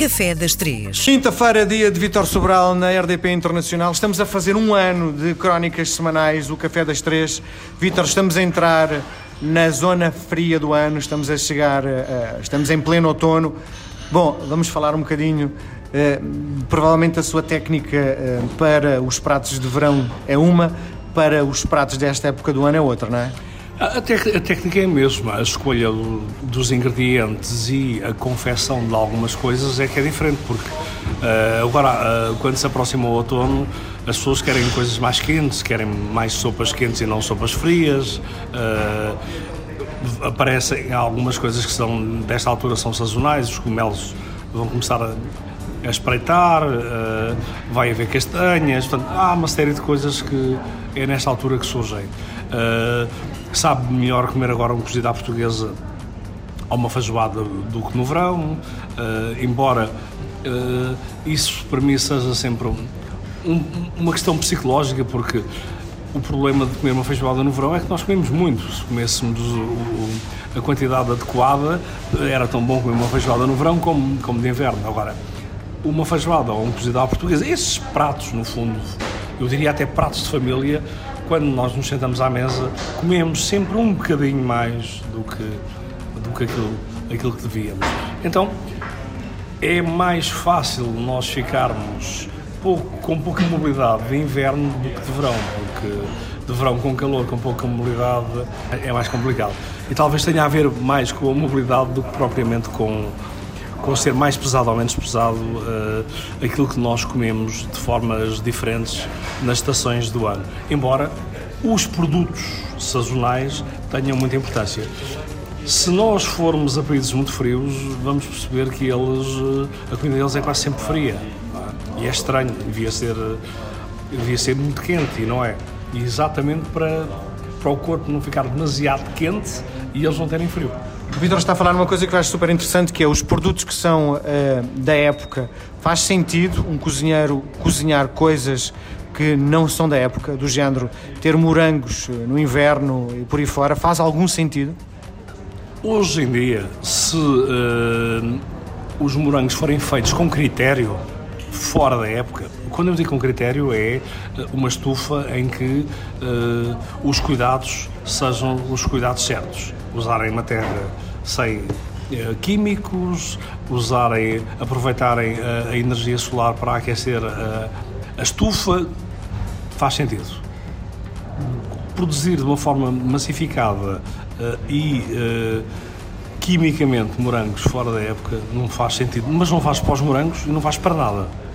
Café das Três. Quinta-feira, dia de Vitor Sobral na RDP Internacional. Estamos a fazer um ano de crónicas semanais, o Café das Três. Vitor, estamos a entrar na zona fria do ano, estamos a chegar, uh, estamos em pleno outono. Bom, vamos falar um bocadinho. Uh, provavelmente a sua técnica uh, para os pratos de verão é uma, para os pratos desta época do ano é outra, não é? A, a técnica é a mesma, a escolha dos ingredientes e a confecção de algumas coisas é que é diferente, porque uh, agora, uh, quando se aproxima o outono, as pessoas querem coisas mais quentes, querem mais sopas quentes e não sopas frias. Uh, aparecem algumas coisas que são, desta altura, são sazonais, os cogumelos vão começar a, a espreitar, uh, vai haver castanhas, portanto, há uma série de coisas que é nesta altura que surgem. Uh, sabe melhor comer agora um cozido à portuguesa ou uma feijoada do que no verão, uh, embora uh, isso para mim seja sempre um, um, uma questão psicológica, porque o problema de comer uma feijoada no verão é que nós comemos muito. Se comêssemos o, o, a quantidade adequada, era tão bom comer uma feijoada no verão como, como de inverno. Agora, uma feijoada ou um cozido à portuguesa, esses pratos, no fundo, eu diria até pratos de família, quando nós nos sentamos à mesa, comemos sempre um bocadinho mais do que, do que aquilo, aquilo que devíamos. Então, é mais fácil nós ficarmos pouco, com pouca mobilidade de inverno do que de verão, porque de verão com calor, com pouca mobilidade, é mais complicado. E talvez tenha a ver mais com a mobilidade do que propriamente com com ser mais pesado ou menos pesado uh, aquilo que nós comemos de formas diferentes nas estações do ano. Embora os produtos sazonais tenham muita importância. Se nós formos a países muito frios, vamos perceber que eles, eh, a comida deles é quase sempre fria. É? E é estranho, devia ser, devia ser muito quente, e não é? E exatamente para, para o corpo não ficar demasiado quente e eles não terem frio. O Vitor está a falar uma coisa que eu acho super interessante, que é os produtos que são uh, da época. Faz sentido um cozinheiro cozinhar coisas que não são da época, do género ter morangos eh, no inverno e por aí fora, faz algum sentido? Hoje em dia, se uh, os morangos forem feitos com critério, fora da época, quando eu digo com critério é uma estufa em que uh, os cuidados sejam os cuidados certos usarem uma terra sem eh, químicos, usarem, aproveitarem a, eh, a, energia solar para aquecer a, a, estufa, faz sentido. Produzir de uma forma massificada uh, e uh, quimicamente morangos fora da época não faz sentido, mas não faz para os morangos e não faz para nada.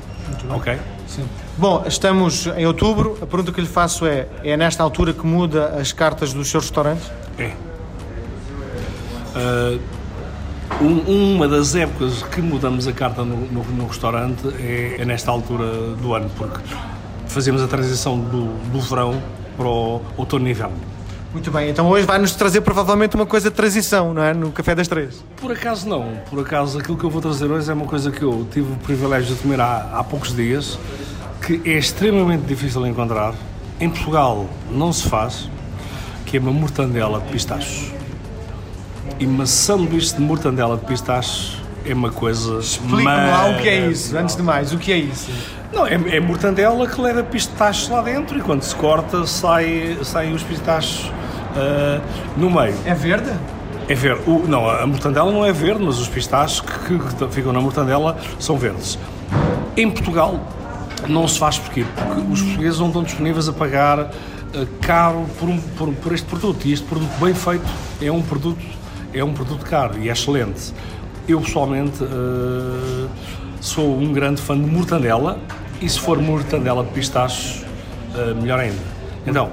Ok? Sim. Bom, estamos em outubro. A pergunta que lhe faço é: é nesta altura que muda as cartas dos seus restaurantes? É. Uh, um, uma das épocas que mudamos a carta no, no, no restaurante é, é, nesta altura do ano, porque fazemos a transição do, do verão para o outono e inverno. Muito bem, então hoje vai-nos trazer provavelmente uma coisa de transição, não é? No Café das Três. Por acaso não, por acaso aquilo que eu vou trazer hoje é uma coisa que eu tive o privilégio de comer há, há poucos dias, que é extremamente difícil de encontrar. Em Portugal não se faz, que é uma mortandela de pistachos. E uma sanduíche de mortandela de pistache é uma coisa. Explica-me lá o que é isso, antes de mais, o que é isso? Não, é, é mortandela que leva pistaches lá dentro e quando se corta sai, saem os pistachos uh, no meio. É verde? É verde. O, não, a mortandela não é verde, mas os pistachos que, que, ficam na mortandela são verdes. Em Portugal não se faz porquê? Porque os portugueses não estão disponíveis a pagar uh, caro por, um, por, por este produto. E este produto bem feito é um produto é um produto caro e é excelente. Eu pessoalmente uh, sou um grande fã de mortandela e se for mortandela de pistachos, uh, melhor ainda. Então,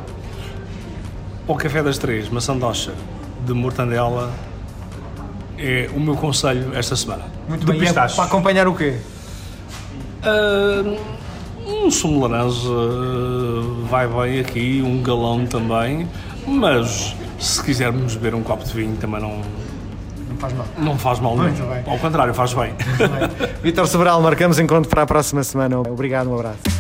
o café das três, maçã docha de mortandela é o meu conselho esta semana. Muito bem, é para acompanhar o quê? Uh, um sumo de laranja vai bem aqui, um galão também, mas se quisermos beber um copo de vinho também não. Não faz mal. Não faz mal, Muito Bem. Ao contrário, faz bem. bem. Vitor Sobral, marcamos encontro para a próxima semana. Obrigado, um abraço.